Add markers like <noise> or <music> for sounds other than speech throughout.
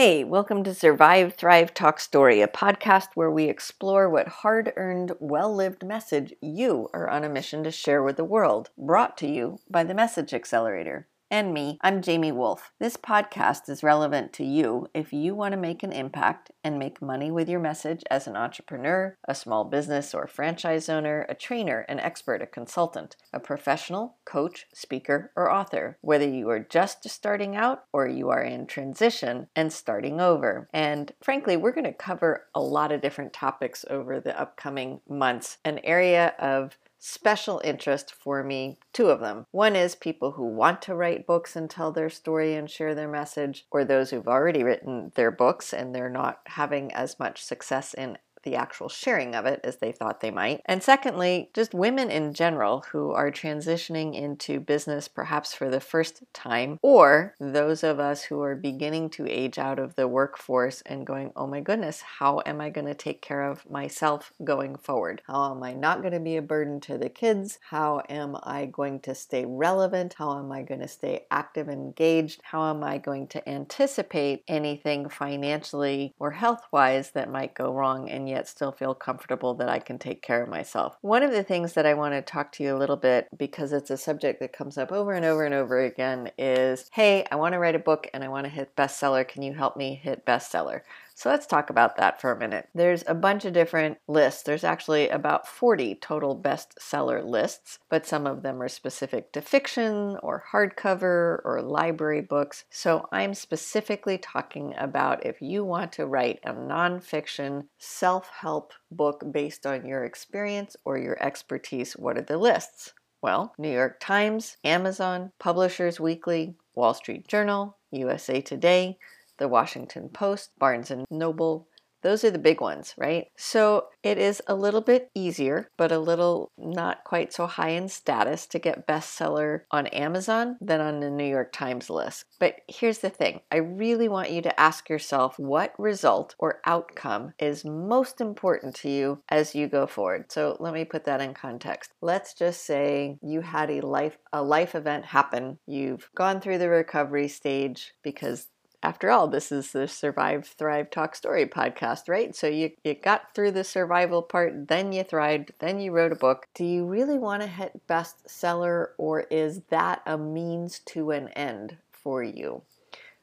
Hey, welcome to Survive, Thrive, Talk Story, a podcast where we explore what hard earned, well lived message you are on a mission to share with the world, brought to you by the Message Accelerator and me. I'm Jamie Wolf. This podcast is relevant to you if you want to make an impact and make money with your message as an entrepreneur, a small business or franchise owner, a trainer, an expert, a consultant, a professional, coach, speaker, or author. Whether you are just starting out or you are in transition and starting over. And frankly, we're going to cover a lot of different topics over the upcoming months. An area of special interest for me two of them. One is people who want to write books and tell their story and share their message, or those who've already written their books and they're not having as much success in the actual sharing of it as they thought they might. And secondly, just women in general who are transitioning into business perhaps for the first time, or those of us who are beginning to age out of the workforce and going, oh my goodness, how am I going to take care of myself going forward? How am I not going to be a burden to the kids? How am I going to stay relevant? How am I going to stay active and engaged? How am I going to anticipate anything financially or health wise that might go wrong and yet still feel comfortable that I can take care of myself. One of the things that I want to talk to you a little bit because it's a subject that comes up over and over and over again is hey, I want to write a book and I want to hit bestseller. Can you help me hit bestseller? So let's talk about that for a minute. There's a bunch of different lists. There's actually about 40 total bestseller lists, but some of them are specific to fiction or hardcover or library books. So I'm specifically talking about if you want to write a nonfiction self help book based on your experience or your expertise, what are the lists? Well, New York Times, Amazon, Publishers Weekly, Wall Street Journal, USA Today, the Washington Post, Barnes and Noble. Those are the big ones, right? So it is a little bit easier, but a little not quite so high in status to get bestseller on Amazon than on the New York Times list. But here's the thing I really want you to ask yourself what result or outcome is most important to you as you go forward. So let me put that in context. Let's just say you had a life a life event happen. You've gone through the recovery stage because after all, this is the Survive, Thrive, Talk Story podcast, right? So you, you got through the survival part, then you thrived, then you wrote a book. Do you really want to hit bestseller, or is that a means to an end for you?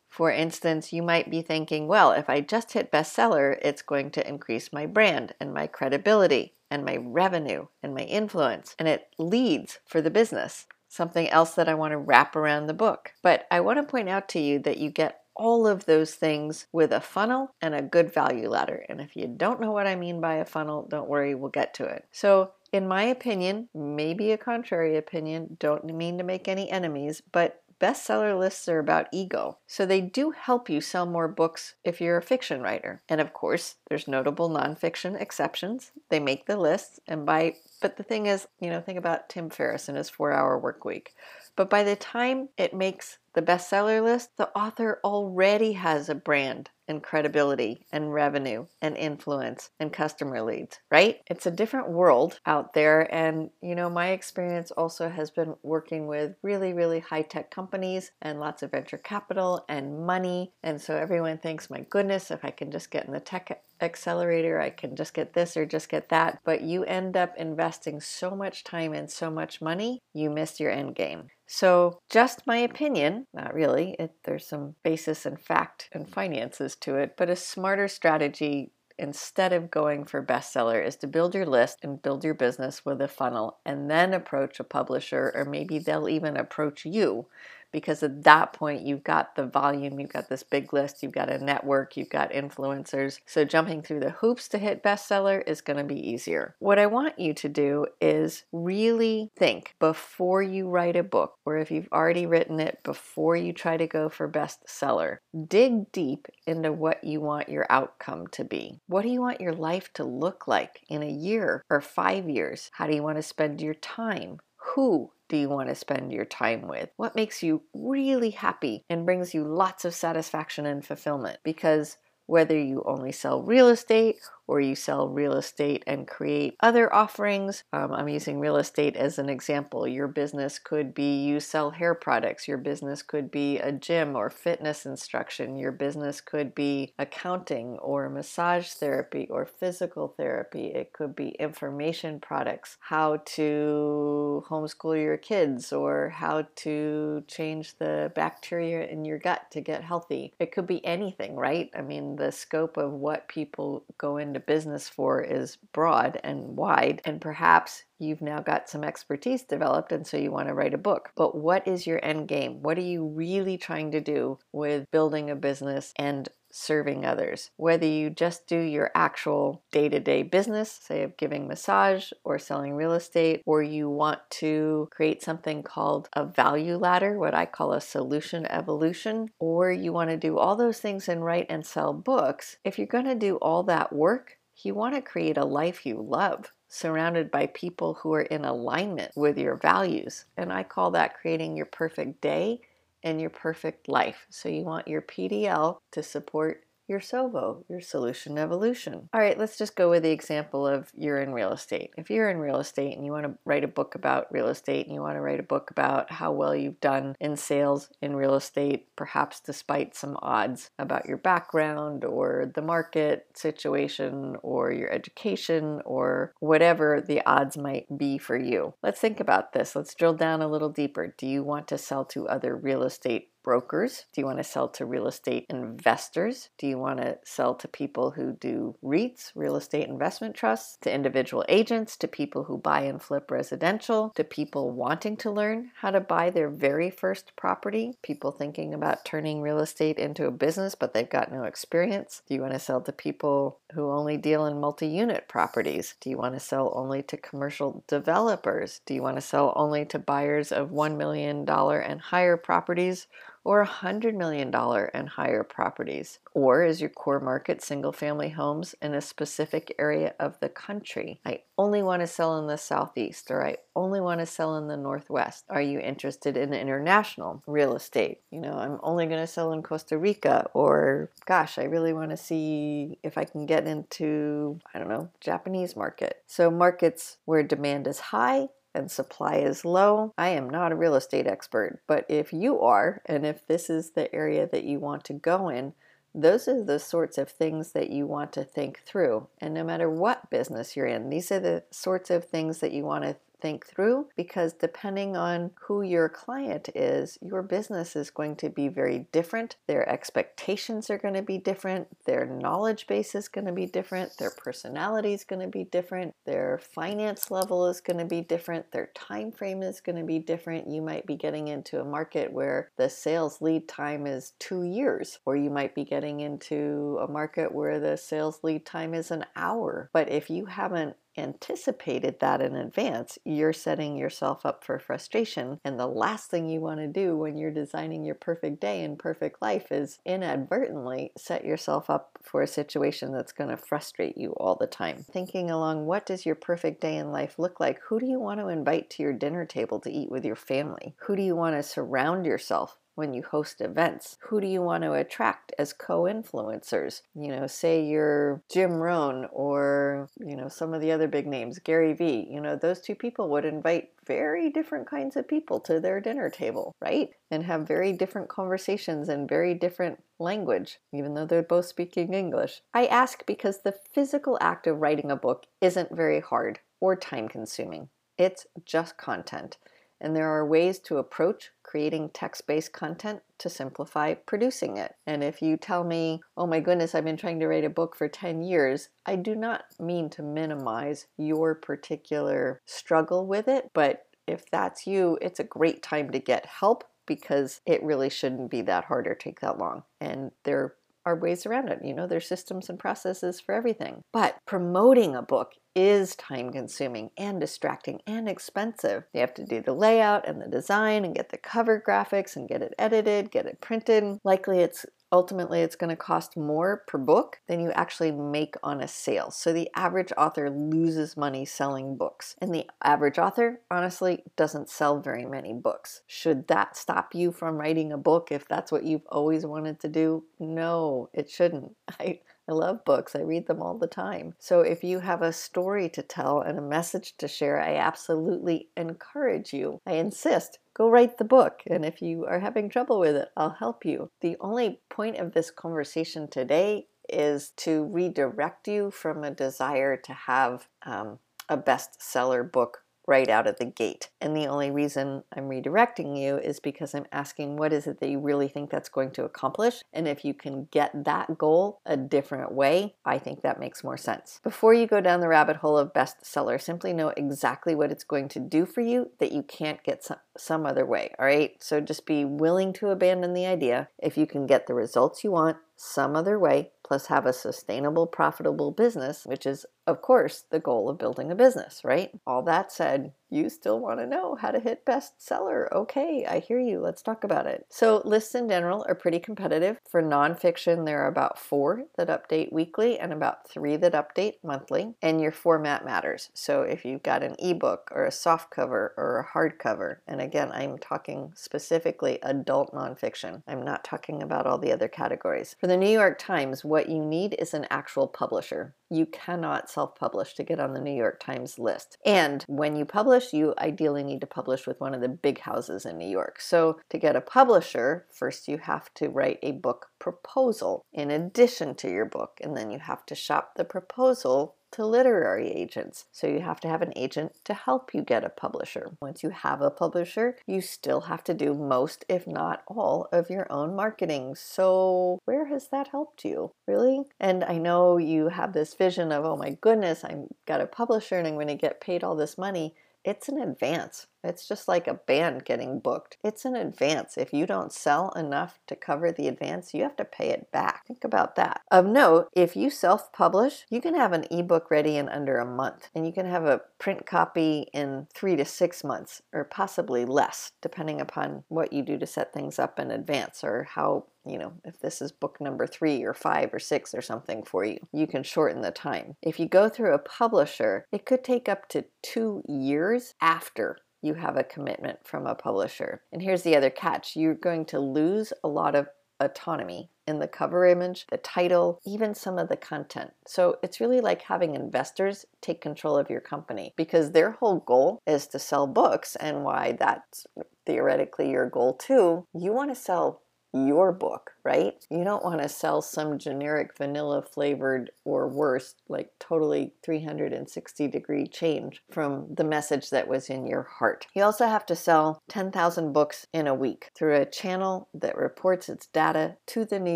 For instance, you might be thinking, well, if I just hit bestseller, it's going to increase my brand and my credibility and my revenue and my influence, and it leads for the business something else that I want to wrap around the book. But I want to point out to you that you get all of those things with a funnel and a good value ladder. And if you don't know what I mean by a funnel, don't worry, we'll get to it. So, in my opinion, maybe a contrary opinion, don't mean to make any enemies, but bestseller lists are about ego. So they do help you sell more books if you're a fiction writer. And of course, there's notable nonfiction exceptions. They make the lists and by but the thing is, you know, think about Tim Ferriss and his 4-hour work week. But by the time it makes the bestseller list, the author already has a brand and credibility and revenue and influence and customer leads, right? It's a different world out there. And, you know, my experience also has been working with really, really high tech companies and lots of venture capital and money. And so everyone thinks, my goodness, if I can just get in the tech accelerator, I can just get this or just get that. But you end up investing so much time and so much money, you miss your end game. So, just my opinion, not really, it, there's some basis in fact and mm. finances to it, but a smarter strategy instead of going for bestseller is to build your list and build your business with a funnel and then approach a publisher, or maybe they'll even approach you because at that point you've got the volume, you've got this big list, you've got a network, you've got influencers. So jumping through the hoops to hit bestseller is going to be easier. What I want you to do is really think before you write a book, or if you've already written it, before you try to go for bestseller. Dig deep into what you want your outcome to be. What do you want your life to look like in a year or five years? How do you want to spend your time? Who do you want to spend your time with? What makes you really happy and brings you lots of satisfaction and fulfillment? Because whether you only sell real estate or you sell real estate and create other offerings. Um, I'm using real estate as an example. Your business could be you sell hair products, your business could be a gym or fitness instruction, your business could be accounting or massage therapy or physical therapy, it could be information products, how to homeschool your kids or how to change the bacteria in your gut to get healthy. It could be anything, right? I mean, the scope of what people go into business for is broad and wide, and perhaps you've now got some expertise developed and so you want to write a book. But what is your end game? What are you really trying to do with building a business and serving others. Whether you just do your actual day to day business, say of giving massage or selling real estate, or you want to create something called a value ladder, what I call a solution evolution, or you want to do all those things and write and sell books, if you're going to do all that work, you want to create a life you love surrounded by people who are in alignment with your values. And I call that creating your perfect day and your perfect life. So you want your PDL to support your SOVO, your solution evolution. All right, let's just go with the example of you're in real estate. If you're in real estate and you want to write a book about real estate and you want to write a book about how well you've done in sales in real estate, perhaps despite some odds about your background or the market situation or your education or whatever the odds might be for you. Let's think about this. Let's drill down a little deeper. Do you want to sell to other real estate brokers? Do you want to sell to real estate investors? Do you want to sell to people who do REITs, real estate investment trusts, to individual agents, to people who buy and flip residential, to people wanting to learn how to buy their very first property, people thinking about turning real estate into a business but they've got no experience? Do you want to sell to people who only deal in multi unit properties? Do you want to sell only to commercial developers? Do you want to sell only to buyers of $1 million and higher properties? Or $100 million and higher properties? Or is your core market single family homes in a specific area of the country? I only want to sell in the Southeast or I only want to sell in the Northwest. Are you interested in international real estate? You know, I'm only going to sell in Costa Rica or gosh, I really want to see if I can get into, I don't know, Japanese market. So markets where demand is high and supply is low. I am not a real estate expert, but if you are, and if this is the area that you want to go in, those are the sorts of things that you want to think through. And no matter what business you're in, these are the sorts of things that you want to think through because depending on who your client is, your business is going to be very different. Their expectations are going to be different. Their knowledge base is going to be different. Their personality is going to be different. Their finance level is going to be different. Their time frame is going to be different. You might be getting into a market where the sales lead time is 2 years or you might be getting into a market where the sales lead time is an hour. But if you haven't anticipated that in advance, you're setting yourself up for frustration. And the last thing you want to do when you're designing your perfect day and perfect life is inadvertently set yourself up for a situation that's going to frustrate you all the time. Thinking along what does your perfect day in life look like? Who do you want to invite to your dinner table to eat with your family? Who do you want to surround yourself when you host events? Who do you want to attract as co-influencers? You know, say you're Jim Rohn or, you know, some of the other big names, Gary Vee. You know, those two people would invite very different kinds of people to their dinner table, right? And have very different conversations and very different language, even though they're both speaking English. I ask because the physical act of writing a book isn't very hard or time consuming. It's just content and there are ways to approach creating text based content to simplify producing it. And if you tell me, oh my goodness, I've been trying to write a book for 10 years, I do not mean to minimize your particular struggle with it, but if that's you, it's a great time to get help because it really shouldn't be that hard or take that long. And there are ways around it. You know, there's systems and processes for everything. But promoting a book is time consuming and distracting and expensive. You have to do the layout and the design and get the cover graphics and get it edited, get it printed. Likely it's ultimately it's going to cost more per book than you actually make on a sale. So the average author loses money selling books. And the average author, honestly, doesn't sell very many books. Should that stop you from writing a book if that's what you've always wanted to do? No, it shouldn't. <laughs> I I love books. I read them all the time. So if you have a story to tell and a message to share, I absolutely encourage you. I insist go write the book. And if you are having trouble with it, I'll help you. The only point of this conversation today is to redirect you from a desire to have um, a bestseller book right out of the gate. And the only reason I'm redirecting you is because I'm asking what is it that you really think that's going to accomplish? And if you can get that goal a different way, I think that makes more sense. Before you go down the rabbit hole of bestseller, simply know exactly what it's going to do for you that you can't get some, some other way. All right. So just be willing to abandon the idea. If you can get the results you want some other way, plus have a sustainable, profitable business, which is, of course, the goal of building a business, right? All that said, you still want to know how to hit bestseller. Okay, I hear you. Let's talk about it. So, lists in general are pretty competitive. For nonfiction, there are about four that update weekly and about three that update monthly. And your format matters. So, if you've got an ebook or a soft cover or a hardcover, and again, I'm talking specifically adult nonfiction, I'm not talking about all the other categories. For the New York Times, what you need is an actual publisher. You cannot self publish to get on the New York Times list. And when you publish, you ideally need to publish with one of the big houses in New York. So, to get a publisher, first you have to write a book proposal in addition to your book, and then you have to shop the proposal to literary agents. So you have to have an agent to help you get a publisher. Once you have a publisher, you still have to do most, if not all, of your own marketing. So where has that helped you? Really? And I know you have this vision of, oh my goodness, I've got a publisher and I'm going to get paid all this money. It's an advance. It's just like a band getting booked. It's an advance. If you don't sell enough to cover the advance, you have to pay it back. Think about that. Of note, if you self publish, you can have an ebook ready in under a month, and you can have a print copy in three to six months, or possibly less, depending upon what you do to set things up in advance or how you know, if this is book number three or five or six or something for you, you can shorten the time. If you go through a publisher, it could take up to two years after you have a commitment from a publisher. And here's the other catch you're going to lose a lot of autonomy in the cover image, the title, even some of the content. So it's really like having investors take control of your company because their whole goal is to sell books. And why that's theoretically your goal too, you want to sell your book, right? You don't want to sell some generic vanilla flavored or worse, like totally 360 degree change from the message that was in your heart. You also have to sell 10,000 books in a week through a channel that reports its data to the New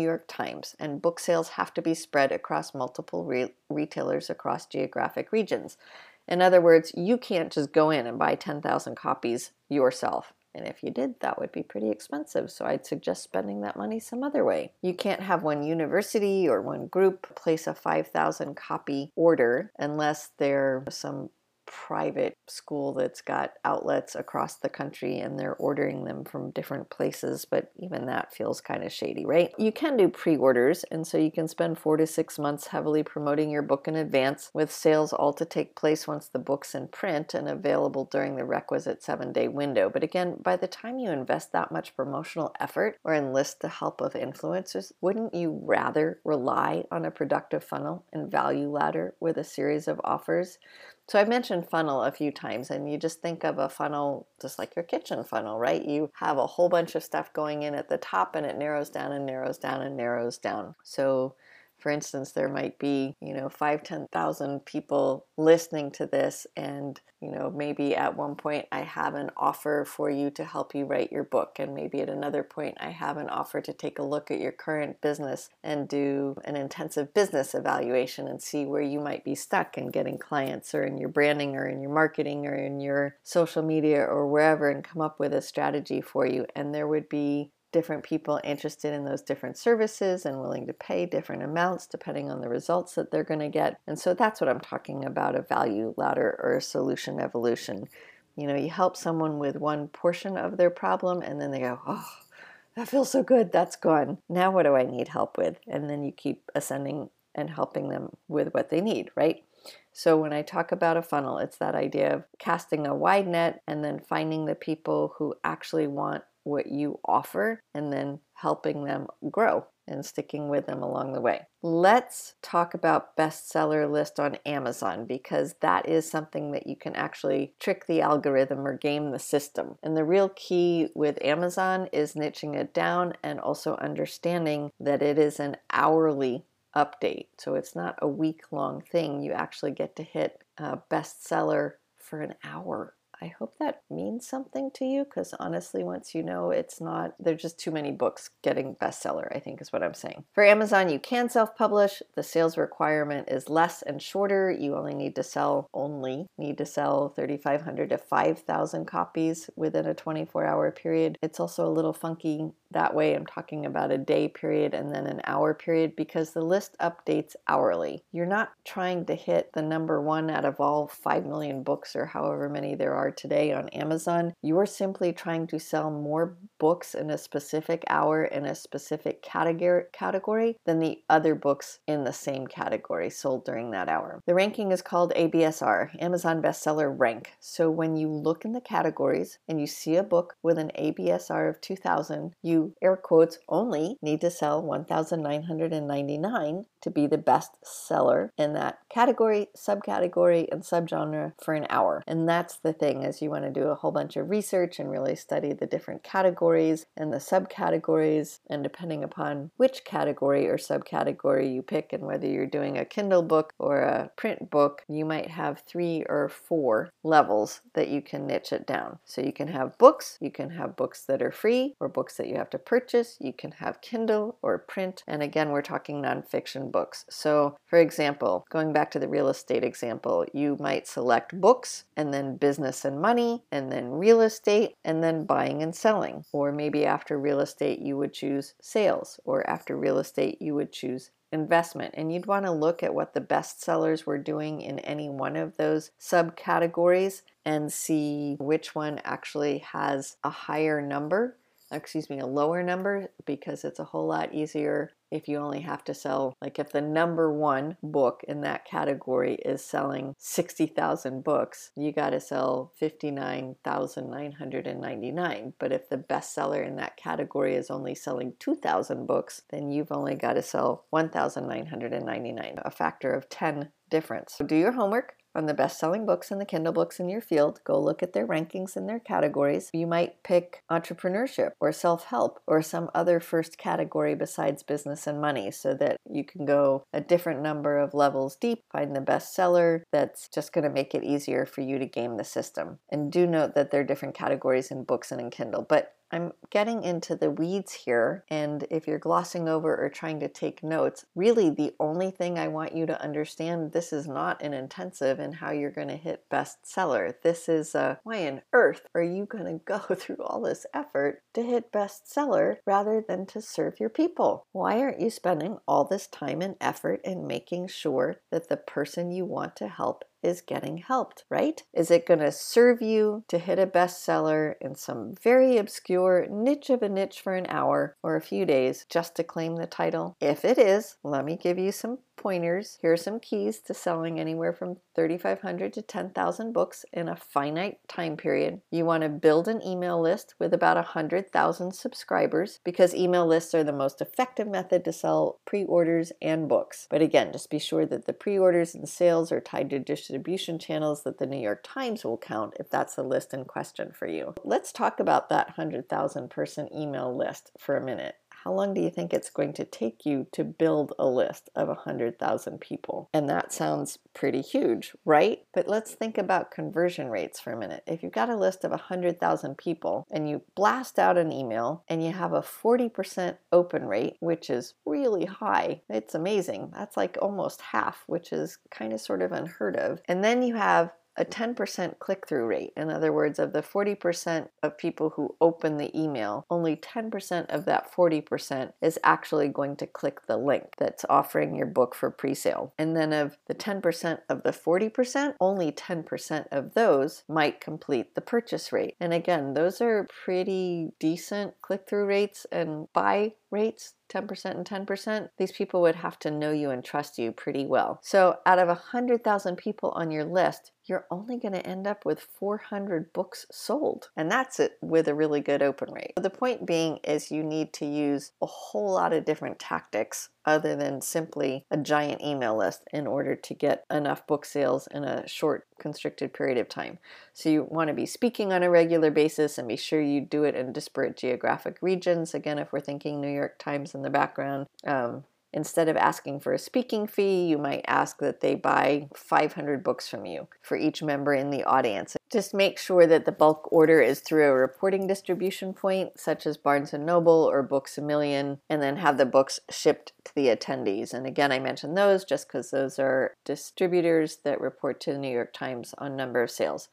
York Times, and book sales have to be spread across multiple re- retailers across geographic regions. In other words, you can't just go in and buy 10,000 copies yourself. And if you did, that would be pretty expensive. So I'd suggest spending that money some other way. You can't have one university or one group place a 5,000 copy order unless they're some private school that's got outlets across the country and they're ordering them from different places, but even that feels kind of shady, right? You can do pre orders, and so you can spend four to six months heavily promoting your book in advance, with sales all to take place once the book's in print and available during the requisite seven day window. But again, by the time you invest that much promotional effort or enlist the help of influencers, wouldn't you rather rely on a productive funnel and value ladder with a series of offers? So I've mentioned funnel a few times, and you just think of a funnel just like your kitchen funnel, right? You have a whole bunch of stuff going in at the top, and it narrows down and narrows down and narrows down. So for instance, there might be, you know, five, 10,000 people listening to this, and, you know, maybe at one point I have an offer for you to help you write your book, and maybe at another point I have an offer to take a look at your current business and do an intensive business evaluation and see where you might be stuck in getting clients or in your branding or in your marketing or in your social media or wherever and come up with a strategy for you. And there would be different people interested in those different services and willing to pay different amounts depending on the results that they're going to get. And so that's what I'm talking about a value ladder or a solution evolution. You know, you help someone with one portion of their problem and then they go, oh, that feels so good, that's gone. Now what do I need help with? And then you keep ascending and helping them with what they need, right? So when I talk about a funnel, it's that idea of casting a wide net and then finding the people who actually want what you offer and then helping them grow and sticking with them along the way. Let's talk about bestseller list on Amazon because that is something that you can actually trick the algorithm or game the system. And the real key with Amazon is niching it down and also understanding that it is an hourly update. So it's not a week long thing. You actually get to hit a bestseller for an hour I hope that means something to you because honestly, once you know it's not, there's just too many books getting bestseller, I think is what I'm saying. For Amazon, you can self publish. The sales requirement is less and shorter. You only need to sell, only need to sell 3,500 to 5,000 copies within a 24 hour period. It's also a little funky that way. I'm talking about a day period and then an hour period because the list updates hourly. You're not trying to hit the number one out of all 5 million books or however many there are today on Amazon. You're simply trying to sell more books in a specific hour in a specific category than the other books in the same category sold during that hour. The ranking is called ABSR, Amazon Bestseller Rank. So when you look in the categories and you see a book with an ABSR of 2000, you air quotes only need to sell 1,999 to be the best seller in that category, subcategory, and subgenre for an hour. And that's the thing is you want to do a whole bunch of research and really study the different categories and the subcategories. And depending upon which category or subcategory you pick and whether you're doing a Kindle book or a print book, you might have three or four levels that you can niche it down. So you can have books, you can have books that are free or books that you have to purchase, you can have Kindle or print. And again, we're talking nonfiction books. So, for example, going back to the real estate example, you might select books and then business and money and then real estate and then buying and selling. Maybe after real estate, you would choose sales, or after real estate, you would choose investment. And you'd want to look at what the best sellers were doing in any one of those subcategories and see which one actually has a higher number excuse me, a lower number because it's a whole lot easier if you only have to sell, like if the number one book in that category is selling 60,000 books, you got to sell 59,999. But if the bestseller in that category is only selling 2,000 books, then you've only got to sell 1,999, a factor of 10 difference. So do your homework on the best selling books and the Kindle books in your field. Go look at their rankings and their categories. You might pick entrepreneurship or self help or some other first category besides business and money so that you can go a different number of levels deep, find the best seller that's just going to make it easier for you to game the system. And do note that there are different categories in books and in Kindle, but I'm getting into the weeds here, and if you're glossing over or trying to take notes, really the only thing I want you to understand this is not an intensive in how you're going to hit bestseller. This is a why on earth are you going to go <laughs> through all this effort to hit bestseller rather than to serve your people? Why aren't you spending all this time and effort in making sure that the person you want to help is getting helped, right? Is it going to serve you to hit a bestseller in some very obscure niche of a niche for an hour or a few days just to claim the title? If it is, let me give you some pointers. Here are some keys to selling anywhere from 3,500 to 10,000 books in a finite time period. You want to build an email list with about 100,000 subscribers because email lists are the most effective method to sell pre orders and books. But again, just be sure that the pre orders and sales are tied to distribution channels that the New York Times will count if that's the list in question for you. Let's talk about that 100,000 person email list for a minute how long do you think it's going to take you to build a list of 100,000 people? And that sounds pretty huge, right? But let's think about conversion rates for a minute. If you've got a list of 100,000 people and you blast out an email and you have a 40% open rate, which is really high, it's amazing. That's like almost half, which is kind of sort of unheard of. And then you have a 10% click through rate. In other words, of the 40% of people who open the email, only 10% of that 40% is actually going to click the link that's offering your book for pre sale. And then of the 10% of the 40%, only 10% of those might complete the purchase rate. And again, those are pretty decent click through rates. And buy rates 10% and 10%, these people would have to know you and trust you pretty well. So, out of 100,000 people on your list, you're only going to end up with 400 books sold. And that's it with a really good open rate. The point being is you need to use a whole lot of different tactics other than simply a giant email list in order to get enough book sales in a short constricted period of time. So you want to be speaking on a regular basis and be sure you do it in disparate geographic regions. Again, if we're thinking New York Times in the background, um, Instead of asking for a speaking fee, you might ask that they buy 500 books from you for each member in the audience. Just make sure that the bulk order is through a reporting distribution point, such as Barnes & Noble or Books A Million, and then have the books shipped to the attendees. And again, I mentioned those just because those are distributors that report to the New York Times on number of sales.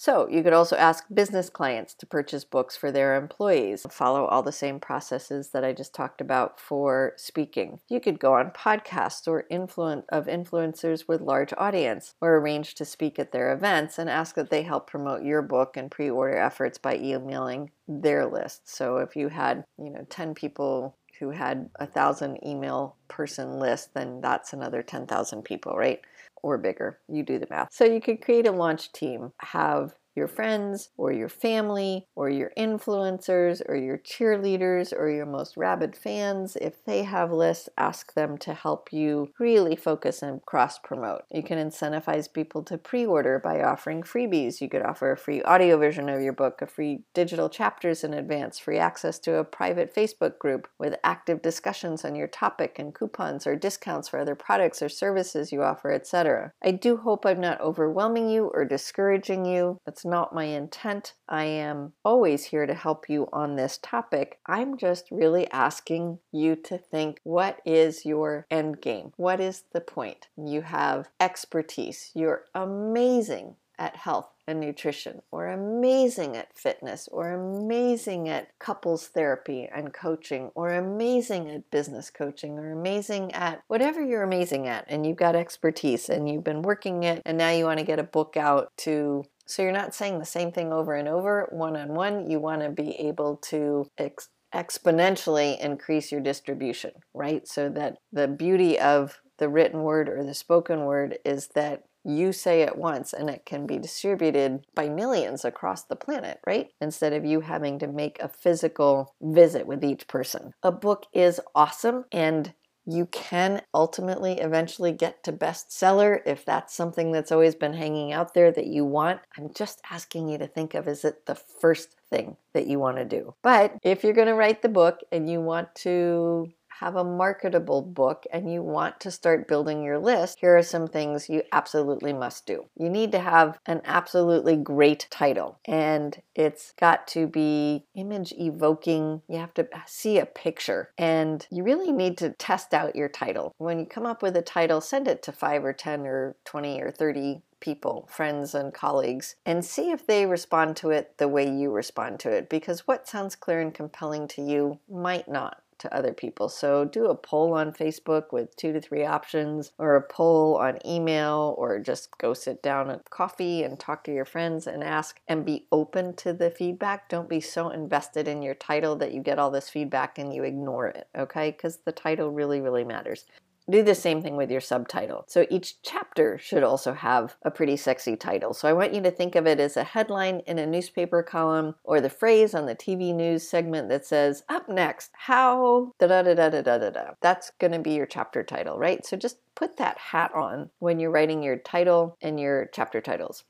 So, you could also ask business clients to purchase books for their employees, follow all the same processes that I just talked about for speaking. You could go on podcasts or influence of influencers with large audience or arrange to speak at their events and ask that they help promote your book and pre-order efforts by emailing their list. So, if you had, you know, 10 people who had a thousand email person list, then that's another 10,000 people, right? Or bigger. You do the math. So you could create a launch team, have your friends or your family or your influencers or your cheerleaders or your most rabid fans, if they have lists, ask them to help you really focus and cross promote. You can incentivize people to pre order by offering freebies. You could offer a free audio version of your book, a free digital chapters in advance, free access to a private Facebook group with active discussions on your topic and coupons or discounts for other products or services you offer, etc. I do hope I'm not overwhelming you or discouraging you. That's not my intent. I am always here to help you on this topic. I'm just really asking you to think what is your end game? What is the point? You have expertise, you're amazing at health and nutrition, or amazing at fitness, or amazing at couples therapy and coaching, or amazing at business coaching, or amazing at whatever you're amazing at, and you've got expertise and you've been working it, and now you want to get a book out to so you're not saying the same thing over and over one on one. You want to be able to ex- exponentially increase your distribution, right? So that the beauty of the written word or the spoken word is that you say it once and it can be distributed by millions across the planet, right? Instead of you having to make a physical visit with each person. A book is awesome and you can ultimately eventually get to bestseller if that's something that's always been hanging out there that you want. I'm just asking you to think of is it the first thing that you want to do? But if you're going to write the book and you want to have a marketable book and you want to start building your list, here are some things you absolutely must do. You need to have an absolutely great title, and it's got to be image evoking. You have to see a picture, and you really need to test out your title. When you come up with a title, send it to five or 10 or 20 or 30 people, friends, and colleagues, and see if they respond to it the way you respond to it. Because what sounds clear and compelling to you might not to other people. So do a poll on Facebook with two to three options, or a poll on email, or just go sit down at coffee and talk to your friends and ask and be open to the feedback. Don't be so invested in your title that you get all this feedback and you ignore it, okay? Because the title really, really matters do the same thing with your subtitle. So each chapter should also have a pretty sexy title. So I want you to think of it as a headline in a newspaper column or the phrase on the TV news segment that says, Up next, how da da da da da da da. That's going to be your chapter title, right? So just put that hat on when you're writing your title and your chapter titles.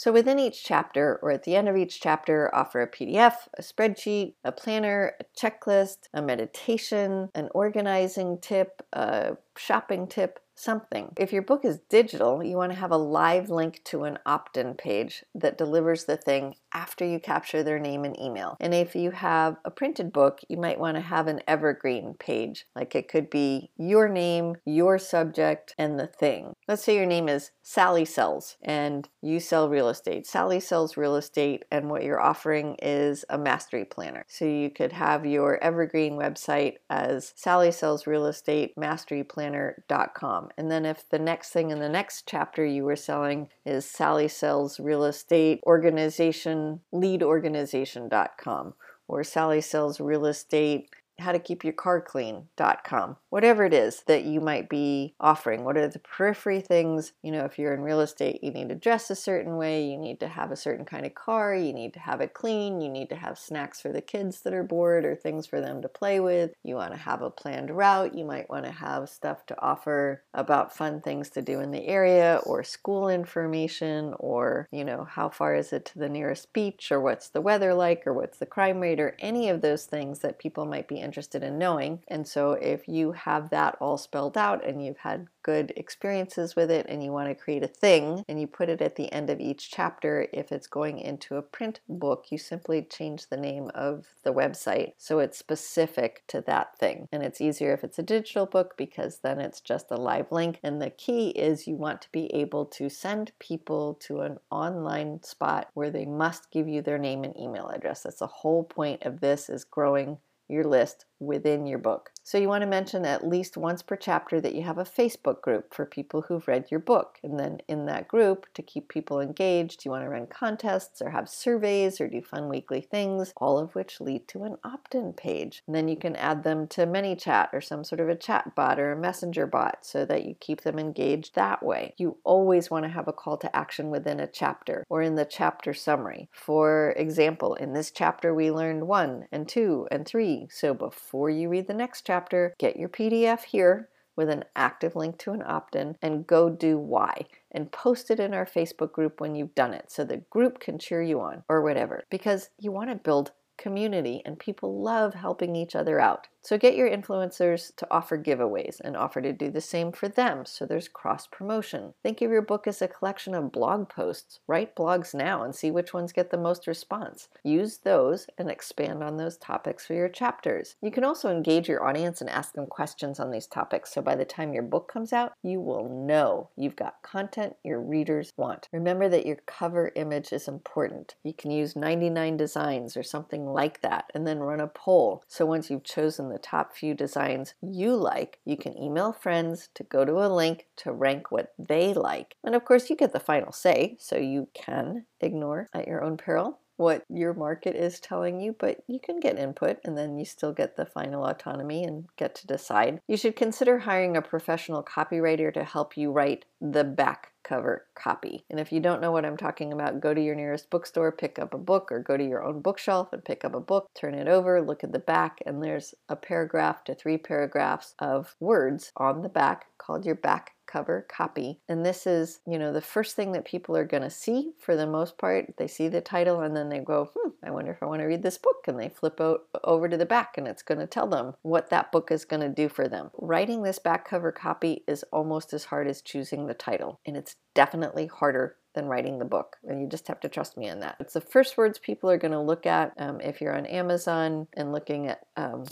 So within each chapter or at the end of each chapter, offer a PDF, a spreadsheet, a planner, a checklist, a meditation, an organizing tip, a shopping tip, something. If your book is digital, you want to have a live link to an opt in page that delivers the thing after you capture their name and email. And if you have a printed book, you might want to have an evergreen page. Like it could be your name, your subject, and the thing. Let's say your name is Sally Sells and you sell real estate. Sally sells real estate, and what you're offering is a mastery planner. So you could have your evergreen website as Sally Sells Real Estate Mastery Planner.com. And then if the next thing in the next chapter you were selling is Sally Sells Real Estate Organization, leadorganization.com, or Sally Sells Real Estate how to keep your car clean.com. Whatever it is that you might be offering. What are the periphery things? You know, if you're in real estate, you need to dress a certain way, you need to have a certain kind of car, you need to have it clean, you need to have snacks for the kids that are bored or things for them to play with. You want to have a planned route, you might want to have stuff to offer about fun things to do in the area or school information or, you know, how far is it to the nearest beach or what's the weather like or what's the crime rate or any of those things that people might be interested in knowing. And so if you have that all spelled out and you've had good experiences with it and you want to create a thing and you put it at the end of each chapter, if it's going into a print book, you simply change the name of the website so it's specific to that thing. And it's easier if it's a digital book because then it's just a live link. And the key is you want to be able to send people to an online spot where they must give you their name and email address. That's the whole point of this is growing your list within your book. So you want to mention at least once per chapter that you have a Facebook group for people who've read your book. And then in that group, to keep people engaged, you want to run contests or have surveys or do fun weekly things, all of which lead to an opt in page. And then you can add them to ManyChat or some sort of a chat bot or a messenger bot so that you keep them engaged that way. You always want to have a call to action within a chapter or in the chapter summary. For example, in this chapter, we learned one and two and three. So before before you read the next chapter, get your PDF here with an active link to an opt in and go do why and post it in our Facebook group when you've done it so the group can cheer you on or whatever because you want to build community and people love helping each other out. So get your influencers to offer giveaways and offer to do the same for them so there's cross promotion. Think of your book as a collection of blog posts. Write blogs now and see which ones get the most response. Use those and expand on those topics for your chapters. You can also engage your audience and ask them questions on these topics so by the time your book comes out, you will know you've got content your readers want. Remember that your cover image is important. You can use 99 designs or something like that and then run a poll. So once you've chosen the top few designs you like, you can email friends to go to a link to rank what they like. And of course, you get the final say, so you can ignore at your own peril what your market is telling you, but you can get input and then you still get the final autonomy and get to decide. You should consider hiring a professional copywriter to help you write the back cover copy. And if you don't know what I'm talking about, go to your nearest bookstore, pick up a book, or go to your own bookshelf and pick up a book, turn it over, look at the back, and there's a paragraph to three paragraphs of words on the back called your back cover copy. And this is, you know, the first thing that people are going to see for the most part. They see the title and then they go, hmm, I wonder if I want to read this book. And they flip out over to the back and it's going to tell them what that book is going to do for them. Writing this back cover copy is almost as hard as choosing the title. And it's definitely harder than writing the book. And you just have to trust me on that. It's the first words people are going to look at um, if you're on Amazon and looking at um,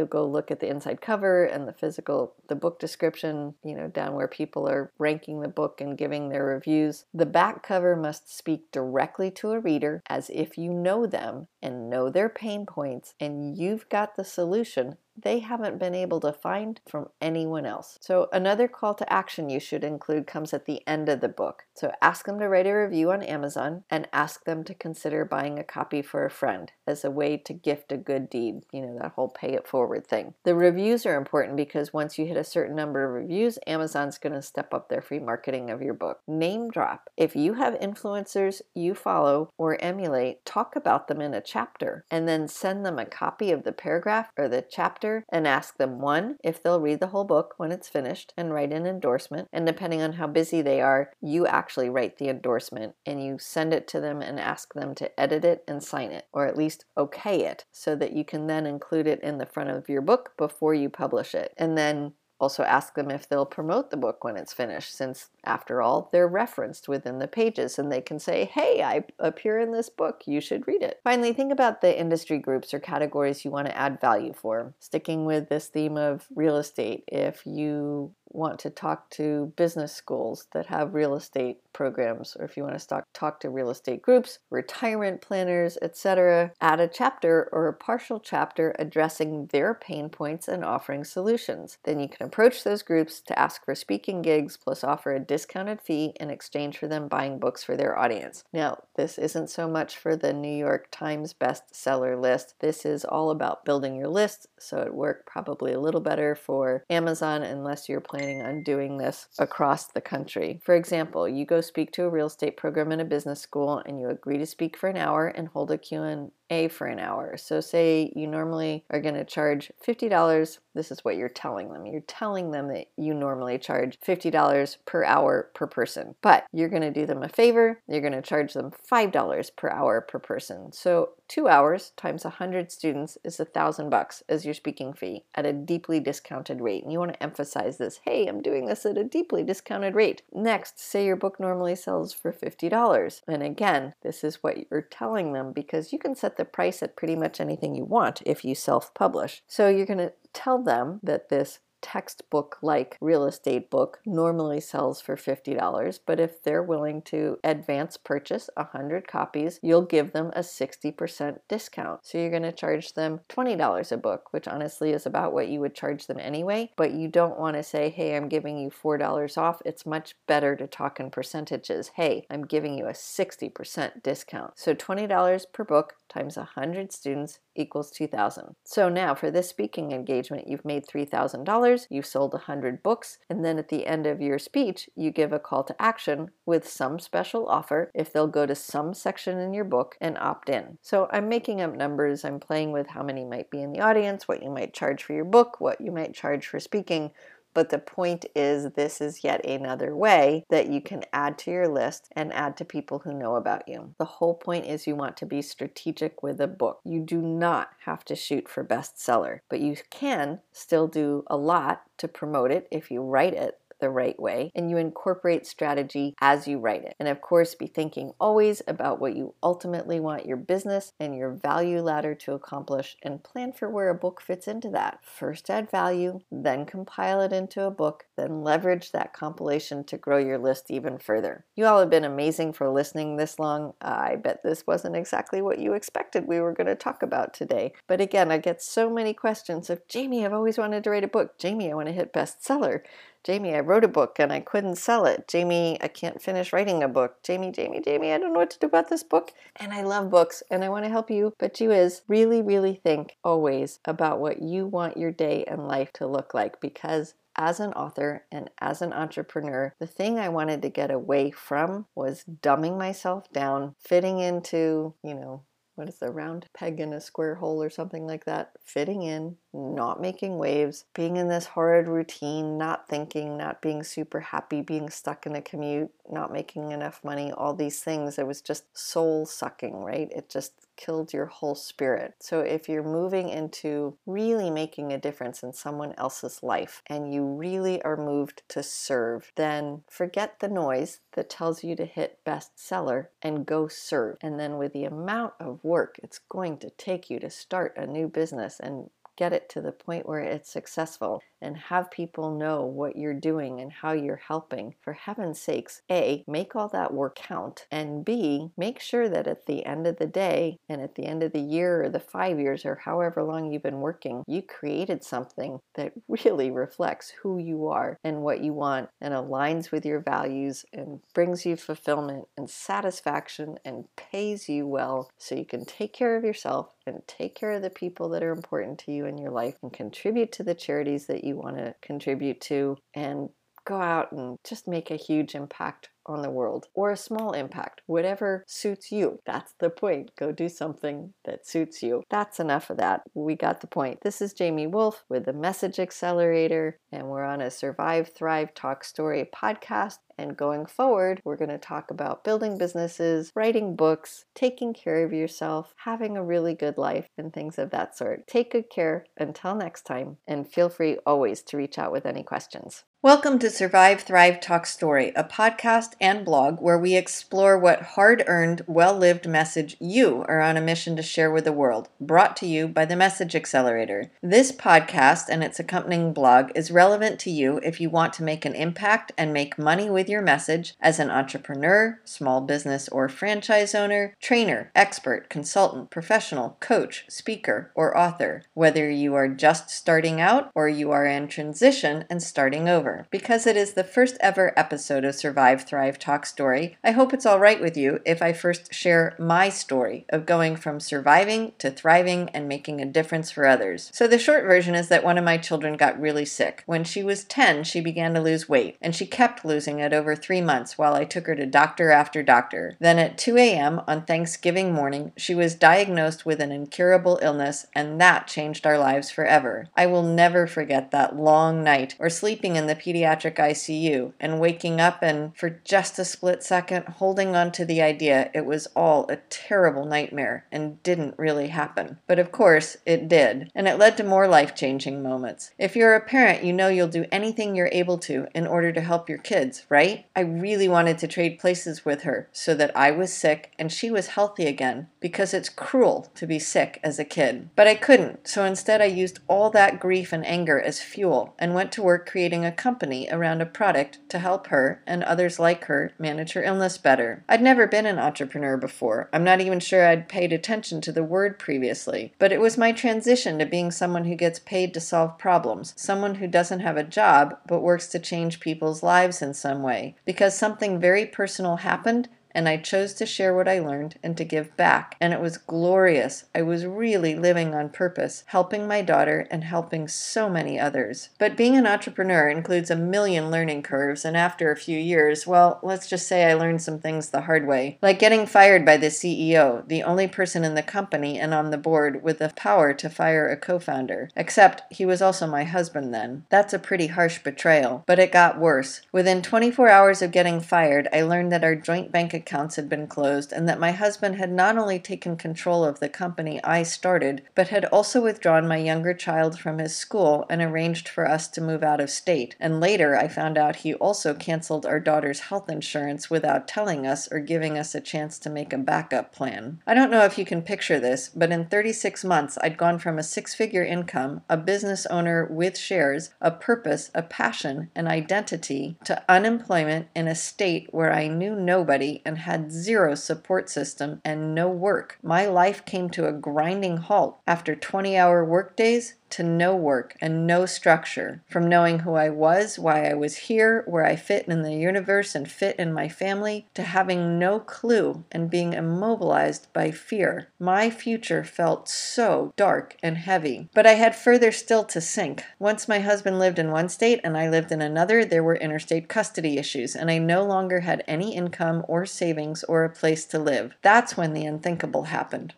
you'll go look at the inside cover and the physical the book description you know down where people are ranking the book and giving their reviews the back cover must speak directly to a reader as if you know them and know their pain points and you've got the solution they haven't been able to find from anyone else. So, another call to action you should include comes at the end of the book. So, ask them to write a review on Amazon and ask them to consider buying a copy for a friend as a way to gift a good deed, you know, that whole pay it forward thing. The reviews are important because once you hit a certain number of reviews, Amazon's going to step up their free marketing of your book. Name drop. If you have influencers you follow or emulate, talk about them in a chapter and then send them a copy of the paragraph or the chapter and ask them one, if they'll read the whole book when it's finished and write an endorsement. And depending on how busy they are, you actually write the endorsement and you send it to them and ask them to edit it and sign it, or at least okay it, so that you can then include it in the front of your book before you publish it. And then also, ask them if they'll promote the book when it's finished, since, after all, they're referenced within the pages and they can say, Hey, I appear in this book, you should read it. Finally, think about the industry groups or categories you want to add value for. Sticking with this theme of real estate, if you want to talk to business schools that have real estate programs or if you want to talk, talk to real estate groups, retirement planners, etc., add a chapter or a partial chapter addressing their pain points and offering solutions. Then you can approach those groups to ask for speaking gigs plus offer a discounted fee in exchange for them buying books for their audience. Now, this isn't so much for the New York Times bestseller list. This is all about building your list, so it worked probably a little better for Amazon unless you're planning on doing this across the country. For example, you go speak to a real estate program in a business school and you agree to speak for an hour and hold a Q&A a for an hour. So, say you normally are going to charge $50. This is what you're telling them. You're telling them that you normally charge $50 per hour per person, but you're going to do them a favor. You're going to charge them $5 per hour per person. So, two hours times 100 students is a thousand bucks as your speaking fee at a deeply discounted rate. And you want to emphasize this hey, I'm doing this at a deeply discounted rate. Next, say your book normally sells for $50. And again, this is what you're telling them because you can set the price at pretty much anything you want if you self publish. So you're going to tell them that this textbook like real estate book normally sells for $50, but if they're willing to advance purchase 100 copies, you'll give them a 60% discount. So you're going to charge them $20 a book, which honestly is about what you would charge them anyway, but you don't want to say, hey, I'm giving you $4 off. It's much better to talk in percentages. Hey, I'm giving you a 60% discount. So $20 per book times 100 students equals 2000. So now for this speaking engagement, you've made $3,000, you've sold 100 books, and then at the end of your speech, you give a call to action with some special offer if they'll go to some section in your book and opt in. So I'm making up numbers, I'm playing with how many might be in the audience, what you might charge for your book, what you might charge for speaking but the point is, this is yet another way that you can add to your list and add to people who know about you. The whole point is you want to be strategic with a book. You do not have to shoot for bestseller, but you can still do a lot to promote it if you write it the right way and you incorporate strategy as you write it. And of course, be thinking always about what you ultimately want your business and your value ladder to accomplish and plan for where a book fits into that. First, add value, then compile it into a book, then leverage that compilation to grow your list even further. You all have been amazing for listening this long. I bet this wasn't exactly what you expected we were going to talk about today. But again, I get so many questions of Jamie, I've always wanted to write a book. Jamie, I want to hit bestseller. Jamie, I wrote a book and I couldn't sell it. Jamie, I can't finish writing a book. Jamie, Jamie, Jamie, I don't know what to do about this book. And I love books and I want to help you. But you is really, really think always about what you want your day and life to look like because as an author and as an entrepreneur, the thing I wanted to get away from was dumbing myself down, fitting into, you know, what is the round peg in a square hole or something like that, fitting in, not making waves, being in this horrid routine, not thinking, not being super happy, being stuck in a commute, not making enough money, all these things. It was just soul sucking, right? It just killed your whole spirit. So if you're moving into really making a difference in someone else's life and you really are moved to serve, then forget the noise that tells you to hit bestseller and go serve. And then with the amount of work it's going to take you to start a new business and get it to the point where it's successful and have people know what you're doing and how you're helping, for heaven's sakes, A, make all that work count, and B, make sure that at the end of the day and at the end of the year or the five years or however long you've been working, you created something that <laughs> really reflects who you are and what you want and aligns with your values and brings you fulfillment and satisfaction and pays you well so you can take care of yourself and take care of the people that are important to you in your life and contribute to the charities that you want to contribute to and go out and just make a huge impact on the world or a small impact, whatever suits you. That's the point. Go do something that suits you. That's enough of that. We got the point. This is Jamie Wolf with the Message Accelerator, and we're on a Survive, Thrive, Talk Story podcast. And going forward, we're going to talk about building businesses, writing books, taking care of yourself, having a really good life, and things of that sort. Take good care until next time, and feel free always to reach out with any questions. Welcome to Survive, Thrive, Talk Story, a podcast and blog where we explore what hard earned, well lived message you are on a mission to share with the world, brought to you by the Message Accelerator. This podcast and its accompanying blog is relevant to you if you want to make an impact and make money with your message as an entrepreneur, small business or franchise owner, trainer, expert, consultant, professional, coach, speaker, or author, whether you are just starting out or you are in transition and starting over Because it is the first ever episode of Survive, Thrive, Talk Story, I hope it's all right with you if I first share my story of going from surviving to thriving and making a difference for others. So, the short version is that one of my children got really sick. When she was 10, she began to lose weight, and she kept losing it over three months while I took her to doctor after doctor. Then at 2 a.m. on Thanksgiving morning, she was diagnosed with an incurable illness, and that changed our lives forever. I will never forget that long night or sleeping in the pediatric ICU and waking up and, for just a split second, holding on to the idea it was all a terrible nightmare and didn't really happen. But of course, it did, and it led to more life changing moments. If you're a parent, you know you'll do anything you're able to in order to help your kids, right? I really wanted to trade places with her so that I was sick and she was healthy again because it's cruel to be sick as a kid. But I couldn't, so instead I used all that grief and anger as fuel and went to work creating a company around a product to help her and others like her manage her illness better. I'd never been an entrepreneur before. I'm not even sure I'd paid attention to the word previously, but it was my transition to being someone who gets paid to solve problems, someone who doesn't have a job but works to change people's lives in some way. Because something very personal happened and I chose to share what I learned and to give back. And it was glorious. I was really living on purpose, helping my daughter and helping so many others. But being an entrepreneur includes a million learning curves, and after a few years, well, let's just say I learned some things the hard way. Like getting fired by the CEO, the only person in the company and on the board with the power to fire a co founder. Except he was also my husband then. That's a pretty harsh betrayal. But it got worse. Within 24 hours of getting fired, I learned that our joint bank accounts had been closed and that my husband had not only taken control of the company I started, but had also withdrawn my younger child from his school and arranged for us to move out of state. And later I found out he also canceled our daughter's health insurance without telling us or giving us a chance to make a backup plan. I don't know if you can picture this, but in 36 months I'd gone from a six figure income, a business owner with shares, a purpose, a passion, an identity, to unemployment in a state where I knew nobody and had zero support system and no work. My life came to a grinding halt after 20 hour workdays to no work and no structure, from knowing who I was, why I was here, where I fit in the universe and fit in my family, to having no clue and being immobilized by fear. My future felt so dark and heavy. But I had further still to sink. Once my husband lived in one state and I lived in another, there were interstate custody issues, and I no longer had any income or savings or a place to live. That's when the unthinkable happened.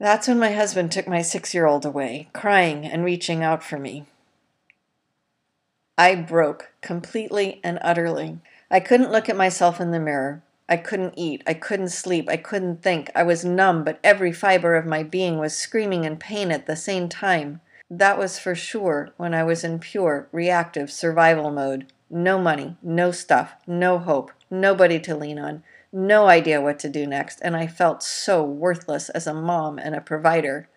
That's when my husband took my six year old away, crying and reaching out for me. I broke completely and utterly. I couldn't look at myself in the mirror. I couldn't eat. I couldn't sleep. I couldn't think. I was numb, but every fiber of my being was screaming in pain at the same time. That was for sure when I was in pure, reactive survival mode. No money, no stuff, no hope, nobody to lean on, no idea what to do next, and I felt so worthless as a mom and a provider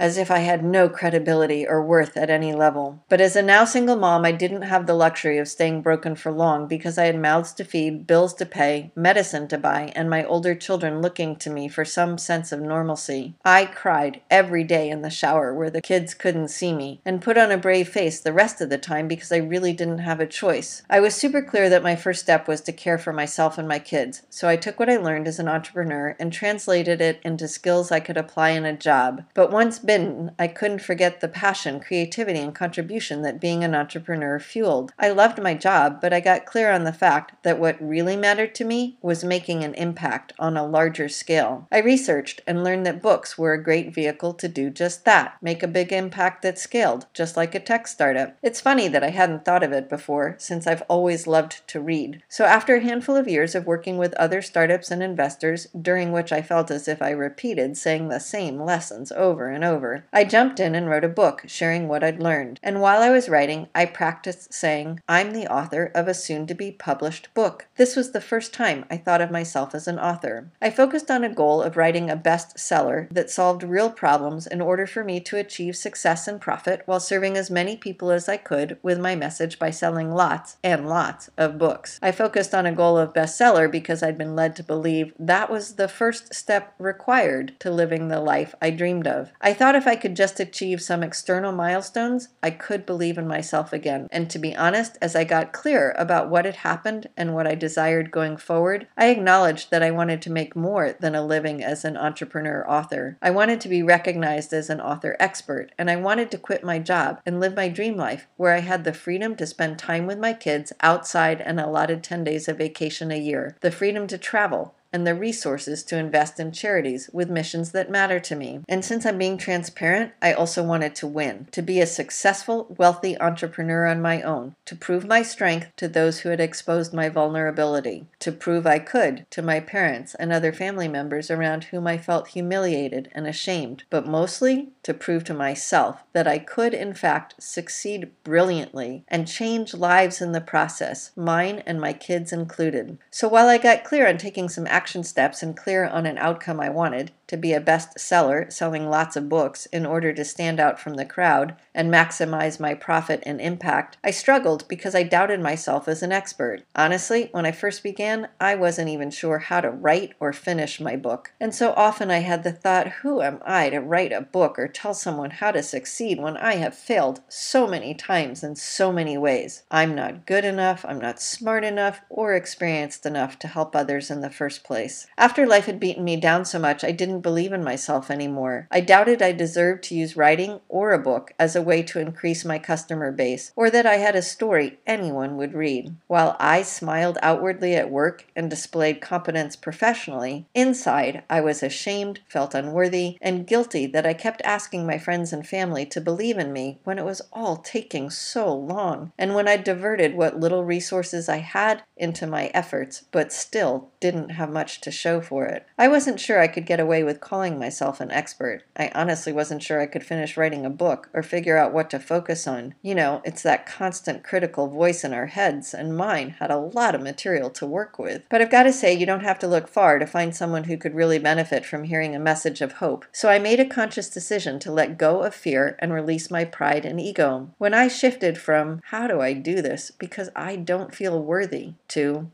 as if I had no credibility or worth at any level. But as a now single mom, I didn't have the luxury of staying broken for long because I had mouths to feed, bills to pay, medicine to buy, and my older children looking to me for some sense of normalcy. I cried every day in the shower where the kids couldn't see me, and put on a brave face the rest of the time because I really didn't have a choice. I was super clear that my first step was to care for myself and my kids, so I took what I learned as an entrepreneur and translated it into skills I could apply in a job. But once bitten, I couldn't forget the passion, creativity, and contribution that being an entrepreneur fueled. I loved my job, but I got clear on the fact that what really mattered to me was making an impact on a larger scale. I researched and learned that books were a great vehicle to do just that make a big impact that scaled, just like a tech startup. It's funny that I hadn't thought of it before, since I've always loved to read. So, after a handful of years of working with other startups and investors, during which I felt as if I repeated saying the same lessons over and over, over. I jumped in and wrote a book sharing what I'd learned. And while I was writing, I practiced saying, I'm the author of a soon to be published book. This was the first time I thought of myself as an author. I focused on a goal of writing a bestseller that solved real problems in order for me to achieve success and profit while serving as many people as I could with my message by selling lots and lots of books. I focused on a goal of bestseller because I'd been led to believe that was the first step required to living the life I dreamed of. I thought if I could just achieve some external milestones, I could believe in myself again. And to be honest, as I got clear about what had happened and what I desired going forward, I acknowledged that I wanted to make more than a living as an entrepreneur author. I wanted to be recognized as an author expert, and I wanted to quit my job and live my dream life where I had the freedom to spend time with my kids outside and allotted 10 days of vacation a year, the freedom to travel, and the resources to invest in charities with missions that matter to me. And since I'm being transparent, I also wanted to win, to be a successful, wealthy entrepreneur on my own, to prove my strength to those who had exposed my vulnerability, to prove I could to my parents and other family members around whom I felt humiliated and ashamed, but mostly to prove to myself that I could, in fact, succeed brilliantly and change lives in the process, mine and my kids included. So while I got clear on taking some action, action steps and clear on an outcome I wanted to be a bestseller, selling lots of books in order to stand out from the crowd and maximize my profit and impact, I struggled because I doubted myself as an expert. Honestly, when I first began, I wasn't even sure how to write or finish my book. And so often I had the thought, who am I to write a book or tell someone how to succeed when I have failed so many times in so many ways? I'm not good enough, I'm not smart enough, or experienced enough to help others in the first place. After life had beaten me down so much, I didn't believe in myself anymore. I doubted I deserved to use writing or a book as a way to increase my customer base, or that I had a story anyone would read. While I smiled outwardly at work and displayed competence professionally, inside I was ashamed, felt unworthy, and guilty that I kept asking my friends and family to believe in me when it was all taking so long, and when I diverted what little resources I had into my efforts, but still didn't have much much to show for it. I wasn't sure I could get away with calling myself an expert. I honestly wasn't sure I could finish writing a book or figure out what to focus on. You know, it's that constant critical voice in our heads, and mine had a lot of material to work with. But I've got to say, you don't have to look far to find someone who could really benefit from hearing a message of hope. So I made a conscious decision to let go of fear and release my pride and ego. When I shifted from, how do I do this because I don't feel worthy, to,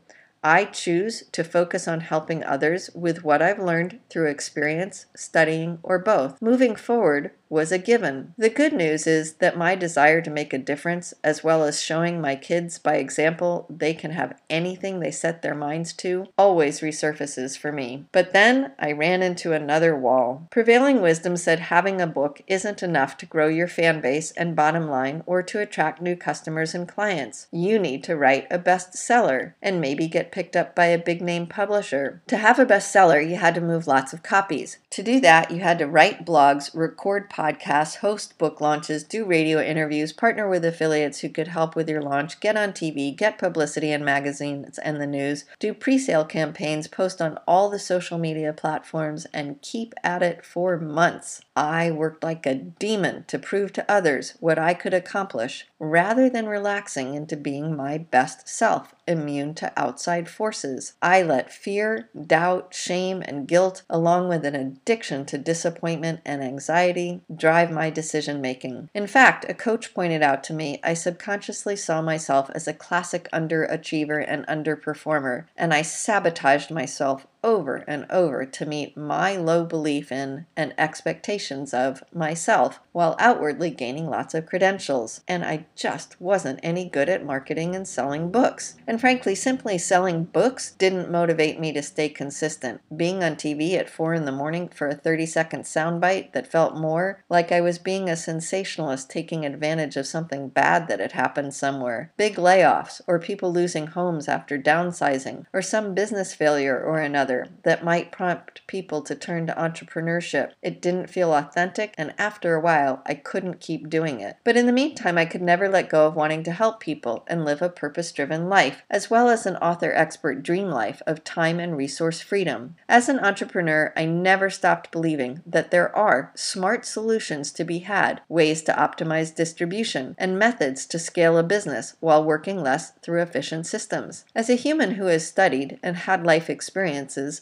I choose to focus on helping others with what I've learned through experience, studying, or both. Moving forward, was a given. The good news is that my desire to make a difference, as well as showing my kids by example they can have anything they set their minds to, always resurfaces for me. But then I ran into another wall. Prevailing wisdom said having a book isn't enough to grow your fan base and bottom line or to attract new customers and clients. You need to write a bestseller and maybe get picked up by a big name publisher. To have a bestseller, you had to move lots of copies. To do that, you had to write blogs, record podcasts, host book launches, do radio interviews, partner with affiliates who could help with your launch, get on TV, get publicity in magazines and the news, do pre sale campaigns, post on all the social media platforms, and keep at it for months. I worked like a demon to prove to others what I could accomplish rather than relaxing into being my best self, immune to outside forces. I let fear, doubt, shame, and guilt, along with an addiction to disappointment and anxiety, drive my decision making. In fact, a coach pointed out to me I subconsciously saw myself as a classic underachiever and underperformer, and I sabotaged myself over and over to meet my low belief in and expectations of myself while outwardly gaining lots of credentials. And I just wasn't any good at marketing and selling books. And frankly, simply selling books didn't motivate me to stay consistent. Being on TV at 4 in the morning for a 30 second soundbite that felt more like I was being a sensationalist taking advantage of something bad that had happened somewhere. Big layoffs, or people losing homes after downsizing, or some business failure or another that might prompt people to turn to entrepreneurship. It didn't feel authentic, and after a while, I couldn't keep doing it. But in the meantime, I could never let go of wanting to help people and live a purpose driven life, as well as an author expert dream life of time and resource freedom. As an entrepreneur, I never stopped believing that there are smart solutions to be had, ways to optimize distribution, and methods to scale a business while working less through efficient systems. As a human who has studied and had life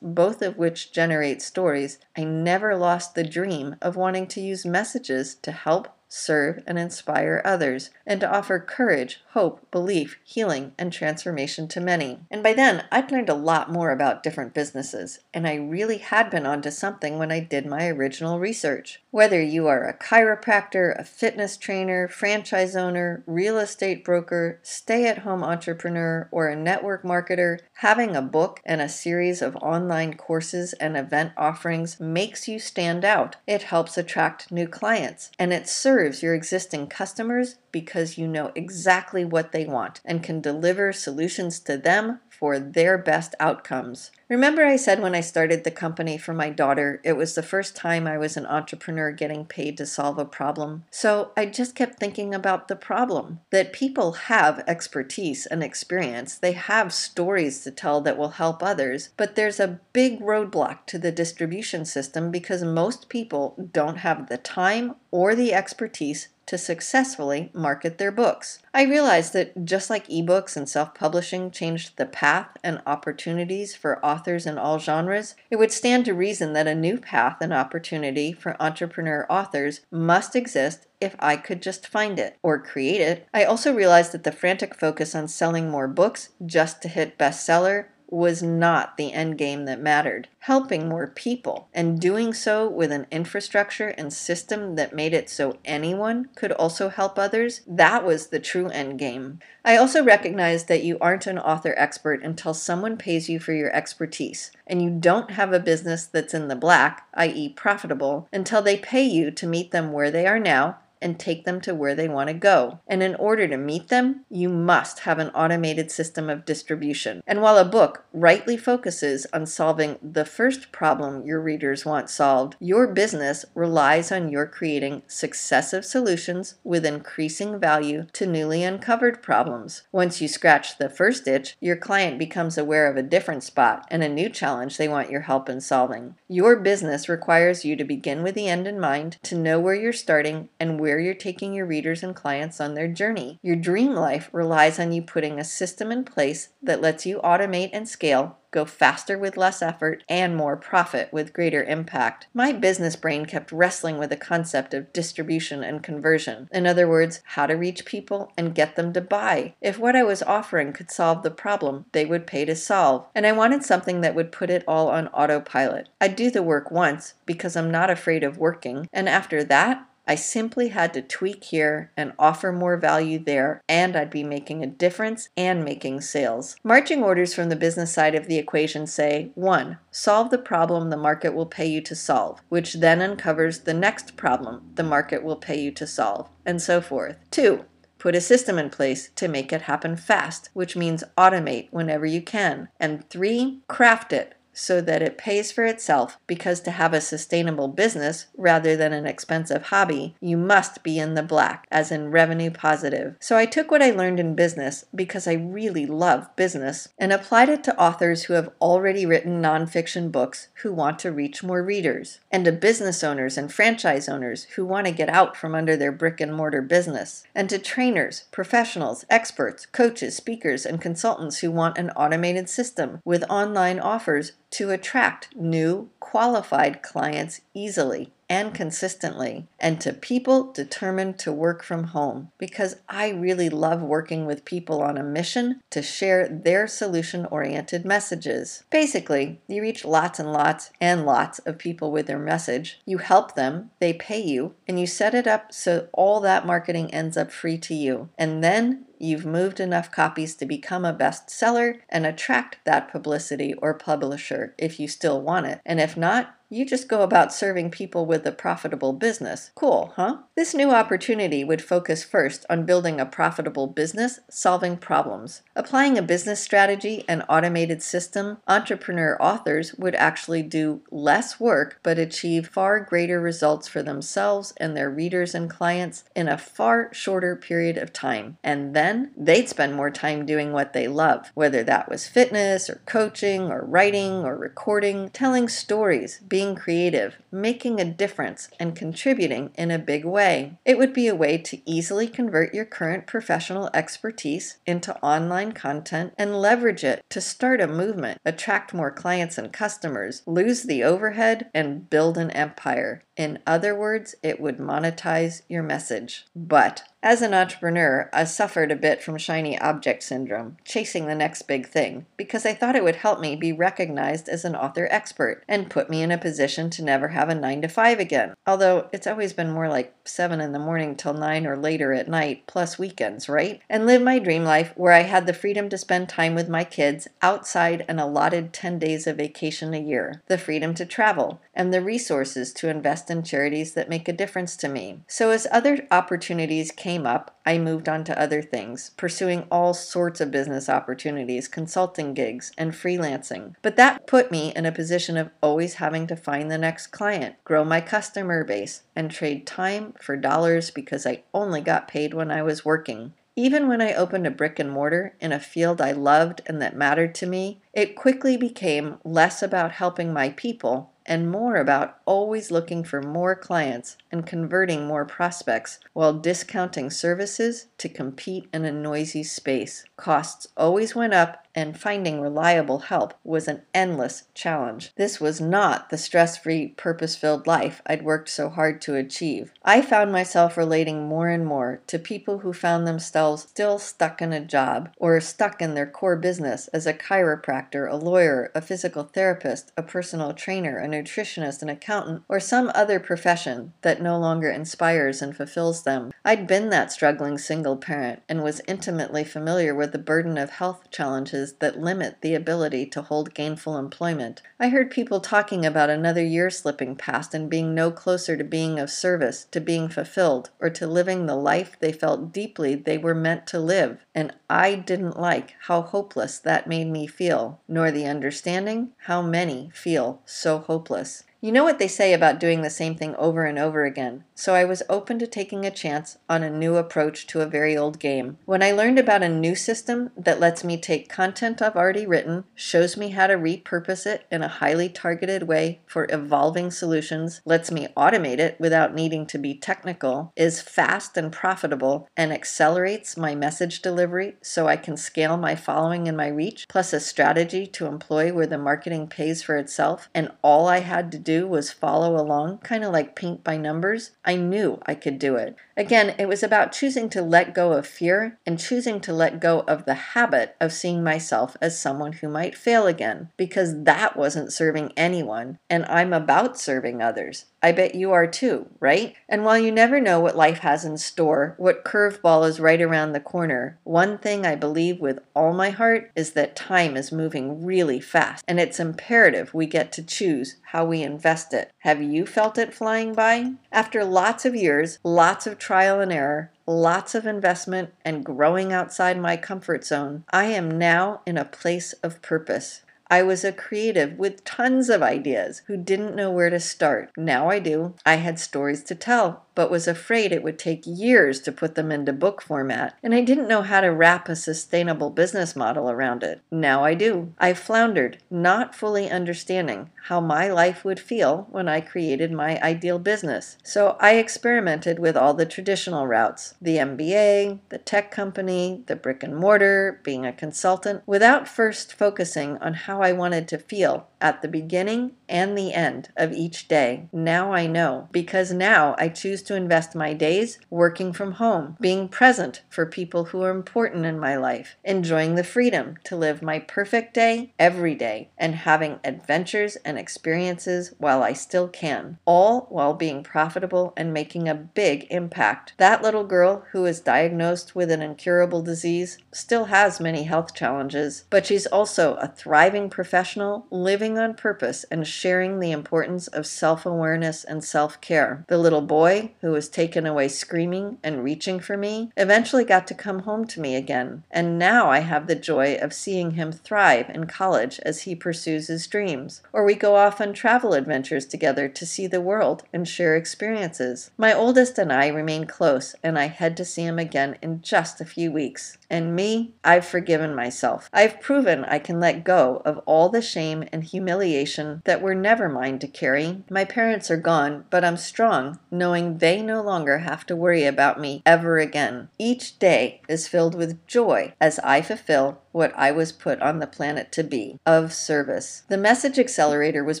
both of which generate stories, I never lost the dream of wanting to use messages to help serve, and inspire others, and to offer courage, hope, belief, healing, and transformation to many. And by then, I'd learned a lot more about different businesses, and I really had been onto something when I did my original research. Whether you are a chiropractor, a fitness trainer, franchise owner, real estate broker, stay at home entrepreneur, or a network marketer, having a book and a series of online courses and event offerings makes you stand out. It helps attract new clients, and it serves serves your existing customers because you know exactly what they want and can deliver solutions to them for their best outcomes. Remember, I said when I started the company for my daughter, it was the first time I was an entrepreneur getting paid to solve a problem? So I just kept thinking about the problem that people have expertise and experience, they have stories to tell that will help others, but there's a big roadblock to the distribution system because most people don't have the time or the expertise to successfully market their books. I realized that just like ebooks and self publishing changed the path and opportunities for authors in all genres, it would stand to reason that a new path and opportunity for entrepreneur authors must exist if I could just find it or create it. I also realized that the frantic focus on selling more books just to hit bestseller was not the end game that mattered. Helping more people and doing so with an infrastructure and system that made it so anyone could also help others, that was the true end game. I also recognize that you aren't an author expert until someone pays you for your expertise, and you don't have a business that's in the black, i.e., profitable, until they pay you to meet them where they are now and take them to where they want to go. And in order to meet them, you must have an automated system of distribution. And while a book rightly focuses on solving the first problem your readers want solved, your business relies on your creating successive solutions with increasing value to newly uncovered problems. Once you scratch the first itch, your client becomes aware of a different spot and a new challenge they want your help in solving. Your business requires you to begin with the end in mind, to know where you're starting and where where you're taking your readers and clients on their journey. Your dream life relies on you putting a system in place that lets you automate and scale go faster with less effort, and more profit with greater impact. My business brain kept wrestling with the concept of distribution and conversion. In other words, how to reach people and get them to buy. If what I was offering could solve the problem they would pay to solve. And I wanted something that would put it all on autopilot. I'd do the work once because I'm not afraid of working, and after that, I simply had to tweak here and offer more value there, and I'd be making a difference and making sales. Marching orders from the business side of the equation say 1. Solve the problem the market will pay you to solve, which then uncovers the next problem the market will pay you to solve, and so forth. 2. Put a system in place to make it happen fast, which means automate whenever you can. And three, craft it so that it pays for itself because to have a sustainable business rather than an expensive hobby, you must be in the black, as in revenue positive. So I took what I learned in business because I really love business and applied it to authors who have already written nonfiction books who want to reach more readers, and to business owners and franchise owners who want to get out from under their brick and mortar business, and to trainers, professionals, experts, coaches, speakers, and consultants who want an automated system with online offers to attract new, qualified clients easily and consistently, and to people determined to work from home because I really love working with people on a mission to share their solution oriented messages. Basically, you reach lots and lots and lots of people with their message, you help them, they pay you, and you set it up so all that marketing ends up free to you. And then you've moved enough copies to become a bestseller and attract that publicity or publisher if you still want it. And if not, you just go about serving people with a profitable business. Cool, huh? This new opportunity would focus first on building a profitable business, solving problems. Applying a business strategy and automated system, entrepreneur authors would actually do less work but achieve far greater results for themselves and their readers and clients in a far shorter period of time. And then they'd spend more time doing what they love, whether that was fitness or coaching or writing or recording, telling stories, being creative, making a difference, and contributing in a big way. It would be a way to easily convert your current professional expertise into online content and leverage it to start a movement, attract more clients and customers, lose the overhead, and build an empire. In other words, it would monetize your message. But as an entrepreneur, I suffered a bit from shiny object syndrome, chasing the next big thing, because I thought it would help me be recognized as an author expert and put me in a position to never have a 9 to 5 again. Although it's always been more like 7 in the morning till 9 or later at night, plus weekends, right? And live my dream life where I had the freedom to spend time with my kids outside an allotted 10 days of vacation a year, the freedom to travel, and the resources to invest in charities that make a difference to me. So as other opportunities came came up, I moved on to other things, pursuing all sorts of business opportunities, consulting gigs, and freelancing. But that put me in a position of always having to find the next client, grow my customer base, and trade time for dollars because I only got paid when I was working. Even when I opened a brick and mortar in a field I loved and that mattered to me, it quickly became less about helping my people and more about always looking for more clients and converting more prospects while discounting services to compete in a noisy space. Costs always went up, and finding reliable help was an endless challenge. This was not the stress free, purpose filled life I'd worked so hard to achieve. I found myself relating more and more to people who found themselves still stuck in a job or stuck in their core business as a chiropractor, a lawyer, a physical therapist, a personal trainer, a nutritionist, an accountant, or some other profession that no longer inspires and fulfills them. I'd been that struggling single parent and was intimately familiar with the burden of health challenges that limit the ability to hold gainful employment. I heard people talking about another year slipping past and being no closer to being of service, to being fulfilled, or to living the life they felt deeply they were meant to live. And I didn't like how hopeless that made me feel, nor the understanding how many feel so hopeless. You know what they say about doing the same thing over and over again, so I was open to taking a chance on a new approach to a very old game. When I learned about a new system that lets me take content I've already written, shows me how to repurpose it in a highly targeted way for evolving solutions, lets me automate it without needing to be technical, is fast and profitable, and accelerates my message delivery so I can scale my following and my reach, plus a strategy to employ where the marketing pays for itself, and all I had to do do was follow along, kind of like paint by numbers, I knew I could do it. Again, it was about choosing to let go of fear and choosing to let go of the habit of seeing myself as someone who might fail again, because that wasn't serving anyone, and I'm about serving others. I bet you are too, right? And while you never know what life has in store, what curveball is right around the corner, one thing I believe with all my heart is that time is moving really fast, and it's imperative we get to choose how we invest it. Have you felt it flying by? After lots of years, lots of trial and error, lots of investment, and growing outside my comfort zone, I am now in a place of purpose. I was a creative with tons of ideas who didn't know where to start. Now I do. I had stories to tell, but was afraid it would take years to put them into book format, and I didn't know how to wrap a sustainable business model around it. Now I do. I floundered, not fully understanding how my life would feel when I created my ideal business. So I experimented with all the traditional routes the MBA, the tech company, the brick and mortar, being a consultant, without first focusing on how I wanted to feel at the beginning and the end of each day. Now I know, because now I choose to invest my days working from home, being present for people who are important in my life, enjoying the freedom to live my perfect day every day, and having adventures and experiences while I still can, all while being profitable and making a big impact. That little girl who is diagnosed with an incurable disease still has many health challenges, but she's also a thriving professional living living on purpose and sharing the importance of self awareness and self care. The little boy who was taken away screaming and reaching for me eventually got to come home to me again, and now I have the joy of seeing him thrive in college as he pursues his dreams. Or we go off on travel adventures together to see the world and share experiences. My oldest and I remain close, and I head to see him again in just a few weeks. And me, I've forgiven myself. I've proven I can let go of all the shame and humiliation that were never mine to carry. My parents are gone, but I'm strong, knowing they no longer have to worry about me ever again. Each day is filled with joy as I fulfill what I was put on the planet to be of service. The Message Accelerator was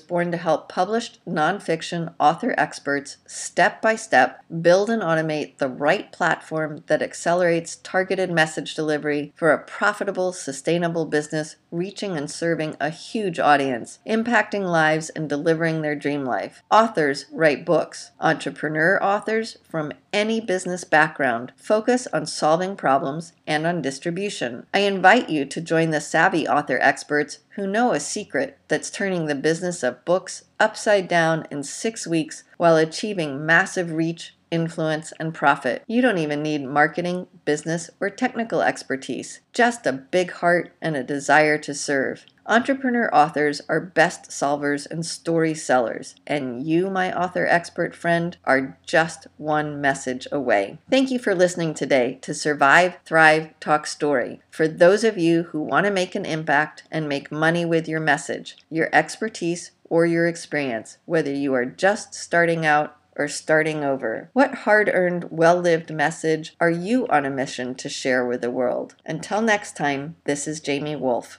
born to help published nonfiction author experts step by step build and automate the right platform that accelerates targeted message delivery for a profitable, sustainable business reaching and serving a huge audience, impacting lives and delivering their dream life. Authors write books. Entrepreneur authors from any business background focus on solving problems and on distribution. I invite you to join the savvy author experts who know a secret that's turning the business of books upside down in six weeks while achieving massive reach influence, and profit. You don't even need marketing, business, or technical expertise, just a big heart and a desire to serve. Entrepreneur authors are best solvers and story sellers, and you, my author expert friend, are just one message away. Thank you for listening today to Survive, Thrive, Talk Story. For those of you who want to make an impact and make money with your message, your expertise, or your experience, whether you are just starting out or starting over? What hard earned, well lived message are you on a mission to share with the world? Until next time, this is Jamie Wolf.